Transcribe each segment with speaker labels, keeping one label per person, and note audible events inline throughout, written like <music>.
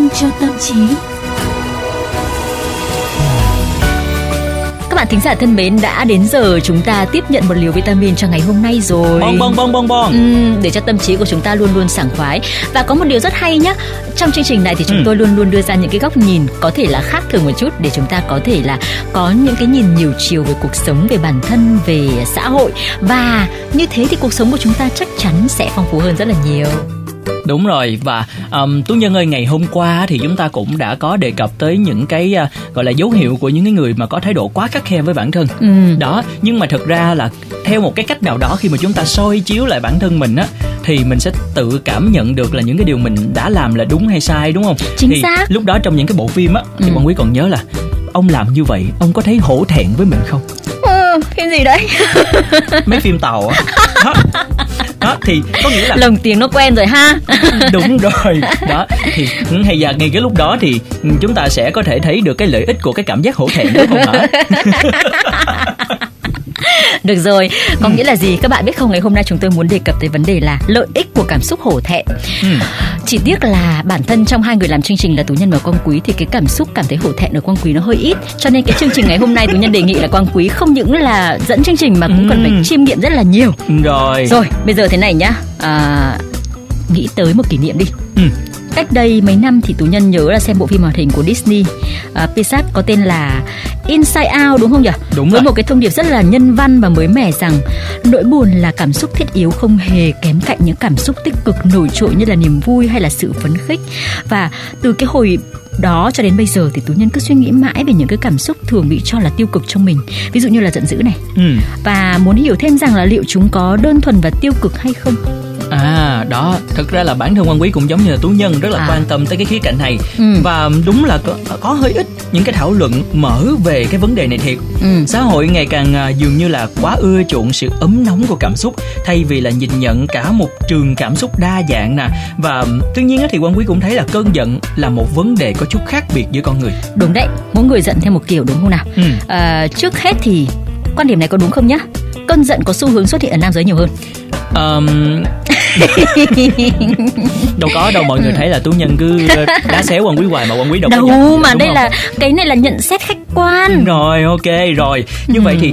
Speaker 1: Vitamin cho tâm trí.
Speaker 2: Các bạn thính giả thân mến, đã đến giờ chúng ta tiếp nhận một liều vitamin cho ngày hôm nay rồi.
Speaker 3: Bong bong bong bong bong.
Speaker 2: Ừ, để cho tâm trí của chúng ta luôn luôn sảng khoái và có một điều rất hay nhá trong chương trình này thì chúng
Speaker 3: Ừ.
Speaker 2: tôi luôn luôn đưa ra những cái góc nhìn có thể là khác thường một chút để chúng ta có thể là có những cái nhìn nhiều chiều về cuộc sống về bản thân về xã hội và như thế thì cuộc sống của chúng ta chắc chắn sẽ phong phú hơn rất là nhiều
Speaker 3: Đúng rồi và um, Tú Nhân ơi ngày hôm qua thì chúng ta cũng đã có đề cập tới những cái uh, gọi là dấu hiệu của những cái người mà có thái độ quá khắt khe với bản thân.
Speaker 2: ừ.
Speaker 3: Đó, nhưng mà thực ra là theo một cái cách nào đó khi mà chúng ta soi chiếu lại bản thân mình á thì mình sẽ tự cảm nhận được là những cái điều mình đã làm là đúng hay sai đúng không?
Speaker 2: Chính
Speaker 3: thì
Speaker 2: xác.
Speaker 3: lúc đó trong những cái bộ phim á thì
Speaker 2: Ừ.
Speaker 3: bọn quý còn nhớ là ông làm như vậy ông có thấy hổ thẹn với mình không?
Speaker 2: ừ, cái gì đấy
Speaker 3: Mấy phim tàu á. <laughs> Đó. Thì có nghĩa là
Speaker 2: lồng tiếng nó quen rồi ha <laughs>
Speaker 3: đúng <laughs> rồi đó thì ừ, hay là ngay cái lúc đó thì ừ, chúng ta sẽ có thể thấy được cái lợi ích của cái cảm giác hổ thẹn đúng không hả <laughs>
Speaker 2: Được rồi, có nghĩa là gì? Các bạn biết không, ngày hôm nay chúng tôi muốn đề cập tới vấn đề là lợi ích của cảm xúc hổ thẹn.
Speaker 3: Ừ.
Speaker 2: Chỉ tiếc là bản thân trong hai người làm chương trình là Tú Nhân và Quang Quý thì cái cảm xúc cảm thấy hổ thẹn ở Quang Quý nó hơi ít. Cho nên cái chương trình ngày hôm nay Tú Nhân đề nghị là Quang Quý không những là dẫn chương trình mà cũng cần phải
Speaker 3: Ừ.
Speaker 2: chiêm nghiệm rất là nhiều.
Speaker 3: rồi
Speaker 2: Rồi, bây giờ thế này nhá. À, nghĩ tới một kỷ niệm đi.
Speaker 3: Ừ.
Speaker 2: Cách đây mấy năm thì Tú Nhân nhớ là xem bộ phim hoạt hình của Disney à, Pixar có tên là Inside Out đúng không nhỉ?
Speaker 3: Đúng
Speaker 2: Với
Speaker 3: rồi.
Speaker 2: một cái thông điệp rất là nhân văn và mới mẻ rằng nỗi buồn là cảm xúc thiết yếu không hề kém cạnh những cảm xúc tích cực nổi trội như là niềm vui hay là sự phấn khích. Và từ cái hồi đó cho đến bây giờ thì Tú Nhân cứ suy nghĩ mãi về những cái cảm xúc thường bị cho là tiêu cực trong mình. Ví dụ như là giận dữ này.
Speaker 3: ừ.
Speaker 2: Và muốn hiểu thêm rằng là liệu chúng có đơn thuần và tiêu cực hay không.
Speaker 3: À đó thực ra là bản thân quan quý cũng giống như là tú nhân rất là
Speaker 2: À.
Speaker 3: quan tâm tới cái khía cạnh này
Speaker 2: Ừ.
Speaker 3: và đúng là có, có hơi ít những cái thảo luận mở về cái vấn đề này thiệt
Speaker 2: Ừ.
Speaker 3: xã hội ngày càng à, dường như là quá ưa chuộng sự ấm nóng của cảm xúc thay vì là nhìn nhận cả một trường cảm xúc đa dạng nè và tuy nhiên thì quan quý cũng thấy là cơn giận là một vấn đề có chút khác biệt giữa con người
Speaker 2: Đúng đấy, mỗi người giận theo một kiểu đúng không nào?
Speaker 3: Ừ.
Speaker 2: À, trước hết thì quan điểm này có đúng không nhá? Cơn giận có xu hướng xuất hiện ở nam giới nhiều hơn.
Speaker 3: Ờm, đâu có đâu mọi người thấy là tú nhân cứ đá xéo quan quý hoài mà quan quý đâu có
Speaker 2: Đâu
Speaker 3: giận,
Speaker 2: mà
Speaker 3: đúng
Speaker 2: đây
Speaker 3: không?
Speaker 2: là cái này là nhận xét khách quan.
Speaker 3: rồi ok rồi như
Speaker 2: Ừ.
Speaker 3: vậy thì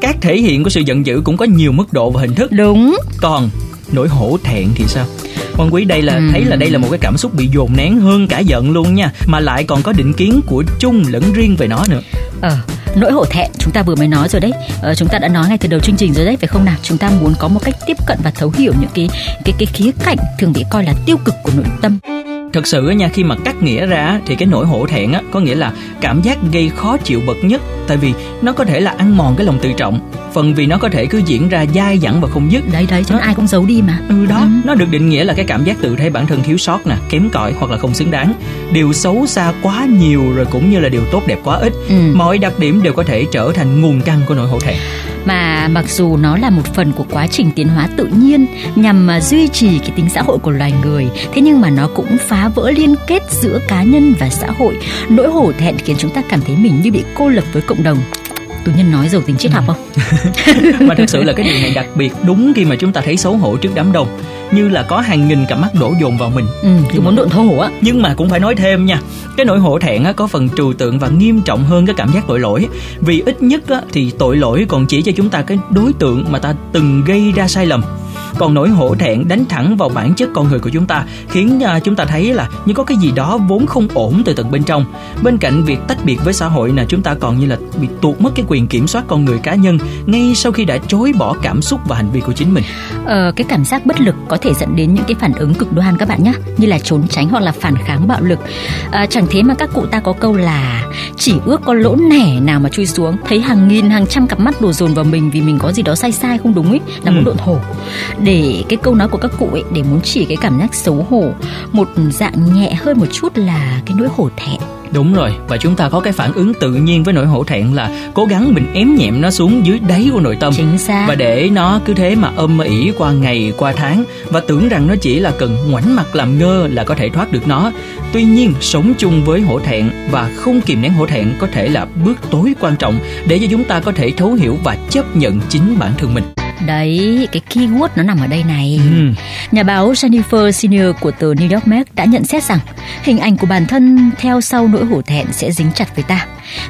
Speaker 3: các thể hiện của sự giận dữ cũng có nhiều mức độ và hình thức
Speaker 2: Đúng.
Speaker 3: còn nỗi hổ thẹn thì sao quan quý đây là
Speaker 2: Ừ.
Speaker 3: thấy là đây là một cái cảm xúc bị dồn nén hơn cả giận luôn nha mà lại còn có định kiến của chung lẫn riêng về nó nữa
Speaker 2: Ờ, nỗi hổ thẹn chúng ta vừa mới nói rồi đấy. Ờ, chúng ta đã nói ngay từ đầu chương trình rồi đấy phải không nào? Chúng ta muốn có một cách tiếp cận và thấu hiểu những cái cái cái khía cạnh thường bị coi là tiêu cực của nội tâm.
Speaker 3: Thật sự á nha khi mà cắt nghĩa ra thì cái nỗi hổ thẹn á có nghĩa là cảm giác gây khó chịu bậc nhất tại vì nó có thể là ăn mòn cái lòng tự trọng phần vì nó có thể cứ diễn ra dai dẳng và không dứt
Speaker 2: Đấy đấy,
Speaker 3: Đó.
Speaker 2: ai cũng giấu đi mà.
Speaker 3: Ừ đó,
Speaker 2: Ừ.
Speaker 3: nó được định nghĩa là cái cảm giác tự thấy bản thân thiếu sót nè, kém cỏi hoặc là không xứng đáng. Điều xấu xa quá nhiều rồi cũng như là điều tốt đẹp quá ít.
Speaker 2: Ừ.
Speaker 3: Mọi đặc điểm đều có thể trở thành nguồn căn của nỗi hổ thẹn.
Speaker 2: Mà mặc dù nó là một phần của quá trình tiến hóa tự nhiên nhằm mà duy trì cái tính xã hội của loài người thế nhưng mà nó cũng phá vỡ liên kết giữa cá nhân và xã hội nỗi hổ thẹn khiến chúng ta cảm thấy mình như bị cô lập với cộng đồng. Tù nhân nói giàu tính triết học không? <laughs>
Speaker 3: Mà thực sự là cái điều này đặc biệt đúng khi mà chúng ta thấy xấu hổ trước đám đông. Như là có hàng nghìn cặp mắt đổ dồn vào mình.
Speaker 2: Ừ tôi muốn độn thô hổ á.
Speaker 3: Nhưng mà cũng phải nói thêm nha Cái nỗi hổ thẹn á, có phần trừu tượng và nghiêm trọng hơn cái cảm giác tội lỗi. Vì ít nhất á, thì tội lỗi còn chỉ cho chúng ta cái đối tượng mà ta từng gây ra sai lầm còn nỗi hổ thẹn đánh thẳng vào bản chất con người của chúng ta khiến à, chúng ta thấy là như có cái gì đó vốn không ổn từ tận bên trong. Bên cạnh việc tách biệt với xã hội là chúng ta còn như là bị tuột mất cái quyền kiểm soát con người cá nhân ngay sau khi đã chối bỏ cảm xúc và hành vi của chính mình.
Speaker 2: Ờ, cái cảm giác bất lực có thể dẫn đến những cái phản ứng cực đoan các bạn nhé như là trốn tránh hoặc là phản kháng bạo lực. À, chẳng thế mà các cụ ta có câu là chỉ ước có lỗ nẻ nào mà chui xuống thấy hàng nghìn hàng trăm cặp mắt đổ dồn vào mình vì mình có gì đó sai sai không đúng ấy là muốn
Speaker 3: Ừ.
Speaker 2: độn thổ để cái câu nói của các cụ ấy để muốn chỉ cái cảm giác xấu hổ một dạng nhẹ hơn một chút là cái nỗi hổ thẹn
Speaker 3: Đúng rồi, và chúng ta có cái phản ứng tự nhiên với nỗi hổ thẹn là cố gắng mình ém nhẹm nó xuống dưới đáy của nội tâm
Speaker 2: chính xác
Speaker 3: và để nó cứ thế mà âm ỉ qua ngày qua tháng và tưởng rằng nó chỉ là cần ngoảnh mặt làm ngơ là có thể thoát được nó. Tuy nhiên, sống chung với hổ thẹn và không kìm nén hổ thẹn có thể là bước tối quan trọng để cho chúng ta có thể thấu hiểu và chấp nhận chính bản thân mình.
Speaker 2: Đấy, cái keyword nó nằm ở đây này.
Speaker 3: Ừ.
Speaker 2: Nhà báo Jennifer Senior của tờ New York Mag đã nhận xét rằng hình ảnh của bản thân theo sau nỗi hổ thẹn sẽ dính chặt với ta.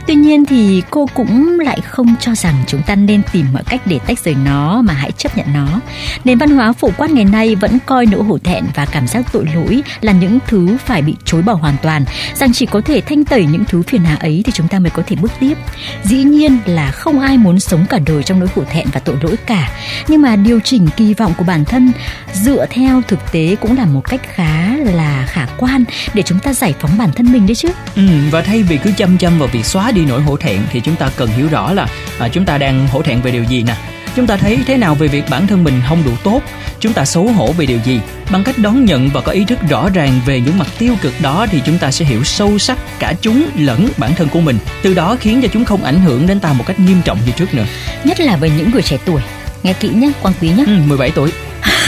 Speaker 2: Tuy nhiên thì cô cũng lại không cho rằng chúng ta nên tìm mọi cách để tách rời nó mà hãy chấp nhận nó. Nền văn hóa phổ quát ngày nay vẫn coi nỗi hổ thẹn và cảm giác tội lỗi là những thứ phải bị chối bỏ hoàn toàn, rằng chỉ có thể thanh tẩy những thứ phiền hà ấy thì chúng ta mới có thể bước tiếp. Dĩ nhiên là không ai muốn sống cả đời trong nỗi hổ thẹn và tội lỗi cả, nhưng mà điều chỉnh kỳ vọng của bản thân dựa theo thực tế cũng là một cách khá là khả quan để chúng ta giải phóng bản thân mình đấy chứ.
Speaker 3: Ừ, và thay vì cứ chăm chăm vào việc xóa đi nỗi hổ thẹn thì chúng ta cần hiểu rõ là à, chúng ta đang hổ thẹn về điều gì nè. Chúng ta thấy thế nào về việc bản thân mình không đủ tốt? Chúng ta xấu hổ về điều gì? Bằng cách đón nhận và có ý thức rõ ràng về những mặt tiêu cực đó thì chúng ta sẽ hiểu sâu sắc cả chúng lẫn bản thân của mình. Từ đó khiến cho chúng không ảnh hưởng đến ta một cách nghiêm trọng như trước nữa.
Speaker 2: Nhất là với những người trẻ tuổi. Nghe kỹ nhé quang quý nhé.
Speaker 3: Ừ, 17 tuổi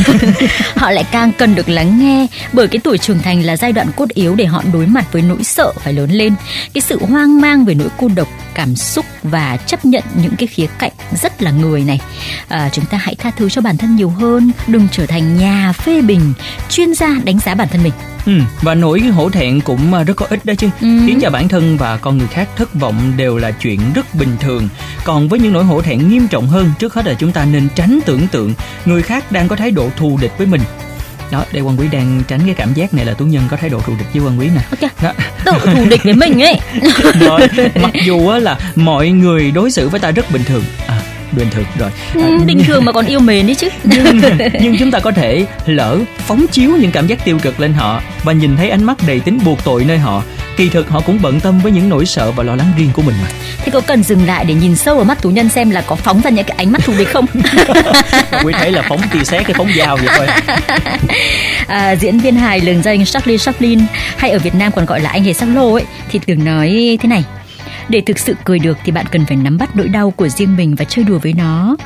Speaker 3: <laughs>
Speaker 2: họ lại càng cần được lắng nghe bởi cái tuổi trưởng thành là giai đoạn cốt yếu để họ đối mặt với nỗi sợ phải lớn lên. Cái sự hoang mang về nỗi cô độc cảm xúc và chấp nhận những cái khía cạnh rất là người này. À, chúng ta hãy tha thứ cho bản thân nhiều hơn đừng trở thành nhà phê bình chuyên gia đánh giá bản thân mình.
Speaker 3: Ừ, và nỗi hổ thẹn cũng à, rất có ích đó chứ. Ừ. khiến cho bản thân và con người khác thất vọng đều là chuyện rất bình thường. Còn với những nỗi hổ thẹn nghiêm trọng hơn trước hết là chúng ta nên tránh tưởng tượng người khác đang có thái độ thù địch với mình. Đó đây quan quý đang tránh cái cảm giác này là tú nhân có thái độ thù địch với quan quý nè.
Speaker 2: Ok. Đó. tự thù địch với mình ấy. <laughs>
Speaker 3: Rồi mặc dù là mọi người đối xử với ta rất bình thường. À, bình thường rồi.
Speaker 2: Ừ, à, bình thường mà còn yêu mến đấy chứ.
Speaker 3: Nhưng, nhưng chúng ta có thể lỡ phóng chiếu những cảm giác tiêu cực lên họ và nhìn thấy ánh mắt đầy tính buộc tội nơi họ kỳ thực họ cũng bận tâm với những nỗi sợ và lo lắng riêng của mình mà.
Speaker 2: Thế có cần dừng lại để nhìn sâu vào mắt tù nhân xem là có phóng ra những cái ánh mắt thù địch không? <laughs>
Speaker 3: Quý thấy là phóng tia sét cái phóng dao vậy thôi. <laughs>
Speaker 2: À, diễn viên hài lừng danh Charlie Chaplin hay ở Việt Nam còn gọi là anh hề sắc lô ấy thì từng nói thế này để thực sự cười được thì bạn cần phải nắm bắt nỗi đau của riêng mình và chơi đùa với nó.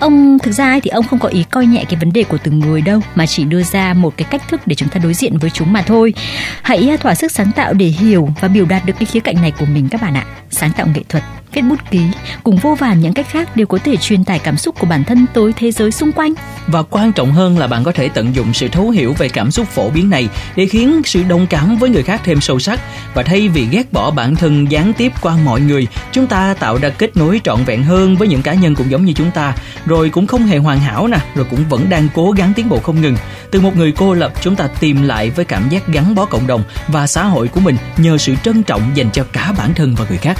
Speaker 2: Ông, thực ra thì ông không có ý coi nhẹ cái vấn đề của từng người đâu, mà chỉ đưa ra một cái cách thức để chúng ta đối diện với chúng mà thôi. Hãy à, thỏa sức sáng tạo để hiểu và biểu đạt được cái khía cạnh này của mình các bạn ạ. Sáng tạo nghệ thuật viết bút ký, cùng vô vàn những cách khác đều có thể truyền tải cảm xúc của bản thân tới thế giới xung quanh.
Speaker 3: Và quan trọng hơn là bạn có thể tận dụng sự thấu hiểu về cảm xúc phổ biến này để khiến sự đồng cảm với người khác thêm sâu sắc. Và thay vì ghét bỏ bản thân gián tiếp qua mọi người, chúng ta tạo ra kết nối trọn vẹn hơn với những cá nhân cũng giống như chúng ta. Rồi cũng không hề hoàn hảo nè, rồi cũng vẫn đang cố gắng tiến bộ không ngừng. Từ một người cô lập, chúng ta tìm lại với cảm giác gắn bó cộng đồng và xã hội của mình nhờ sự trân trọng dành cho cả bản thân và người khác.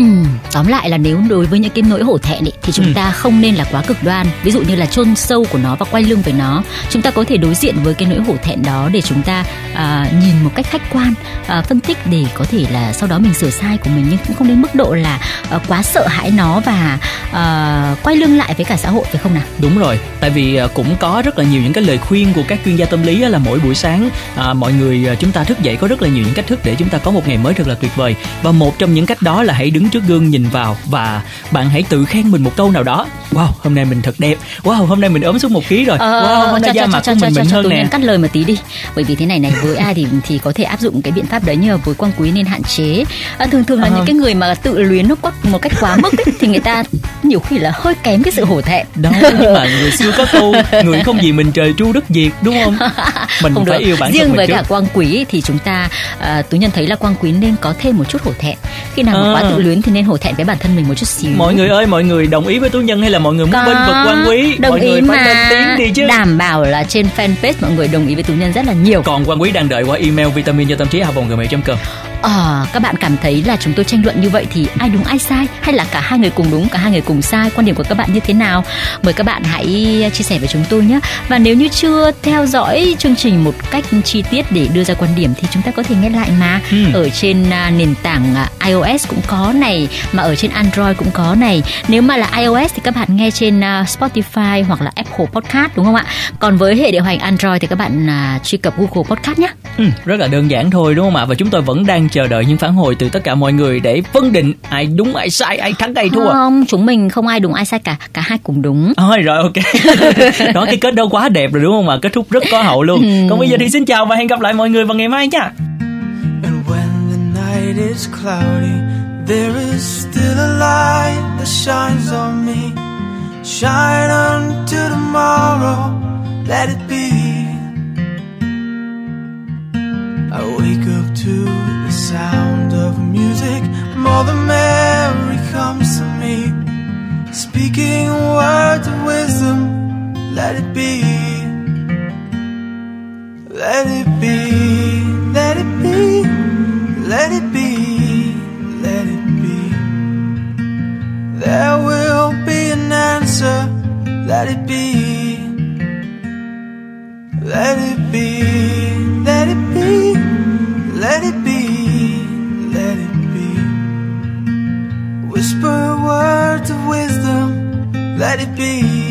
Speaker 2: Ừ, tóm lại là nếu đối với những cái nỗi hổ thẹn ấy, thì chúng ừ. ta không nên là quá cực đoan. Ví dụ như là chôn sâu của nó và quay lưng với nó chúng ta có thể đối diện với cái nỗi hổ thẹn đó để chúng ta à, nhìn một cách khách quan à, phân tích để có thể là sau đó mình sửa sai của mình. Nhưng cũng không đến mức độ là à, quá sợ hãi nó và à, quay lưng lại với cả xã hội phải không nào?
Speaker 3: Đúng rồi. Tại vì à, cũng có rất là nhiều những cái lời khuyên của các chuyên gia tâm lý là mỗi buổi sáng à, mọi người chúng ta thức dậy có rất là nhiều những cách thức để chúng ta có một ngày mới thật là tuyệt vời. Và một trong những cách đó là hãy đứng trước gương nhìn vào và bạn hãy tự khen mình một câu nào đó. Wow hôm nay mình thật đẹp. Wow hôm nay mình ốm xuống một ký rồi. Ờ, wow hôm nay da mặt của mình mịn hơn nè.
Speaker 2: Cắt lời một tí đi. Bởi vì thế này này với ai thì thì có thể áp dụng cái biện pháp đấy nhưng mà với quang quý nên hạn chế. À, thường thường là à. những cái người mà tự luyến nó quá một cách quá mức ấy, thì người ta nhiều khi là hơi kém cái sự hổ thẹn.
Speaker 3: Đó nhưng mà người xưa có câu người không gì mình trời tru đất diệt đúng không? <laughs> Mình không phải được. yêu bản
Speaker 2: riêng
Speaker 3: thân
Speaker 2: với
Speaker 3: mình
Speaker 2: cả quang quý thì chúng ta uh, tú nhân thấy là quang quý nên có thêm một chút hổ thẹn. Khi nào à. mà quá tự luyến thì nên hổ thẹn với bản thân mình một chút xíu.
Speaker 3: Mọi người ơi mọi người đồng ý với tú nhân hay là mọi người muốn có, bên vực quan quý?
Speaker 2: đồng
Speaker 3: mọi
Speaker 2: ý
Speaker 3: người
Speaker 2: mà phải tiếng đi chứ. đảm bảo là trên fanpage mọi người đồng ý với tú nhân rất là nhiều.
Speaker 3: Còn quan quý đang đợi qua email vitamin cho tâm trí a gmail com
Speaker 2: à, các bạn cảm thấy là chúng tôi tranh luận như vậy thì ai đúng ai sai? Hay là cả hai người cùng đúng cả hai người cùng sai? Quan điểm của các bạn như thế nào? Mời các bạn hãy chia sẻ với chúng tôi nhé. Và nếu như chưa theo dõi chương trình một cách chi tiết để đưa ra quan điểm thì chúng ta có thể nghe lại mà. Ừ. ở trên à, nền tảng à, iOS cũng có này mà ở trên Android cũng có này. Nếu mà là iOS thì các bạn nghe trên à, Spotify hoặc là Apple Podcast đúng không ạ? Còn với hệ điều hành Android thì các bạn truy cập Google Podcast nhé.
Speaker 3: Ừ, rất là đơn giản thôi đúng không ạ? Và chúng tôi vẫn đang chờ đợi những phản hồi từ tất cả mọi người để phân định ai đúng ai sai ai thắng ai thua
Speaker 2: không chúng mình không ai đúng ai sai cả cả hai cùng đúng
Speaker 3: Ôi, rồi ok <laughs> đó cái kết đâu quá đẹp rồi đúng không mà kết thúc rất có hậu luôn ừ. còn bây giờ thì xin chào và hẹn gặp lại mọi người vào ngày mai nha is cloudy, there is still a light that shines on me.
Speaker 1: shine unto tomorrow. Let it be. Mother Mary comes to me. Speaking words of wisdom Let it be. Let it be Let it be Let it be Let it be. There will be an answer Let it be. Let it be Let it be Let it be. it be?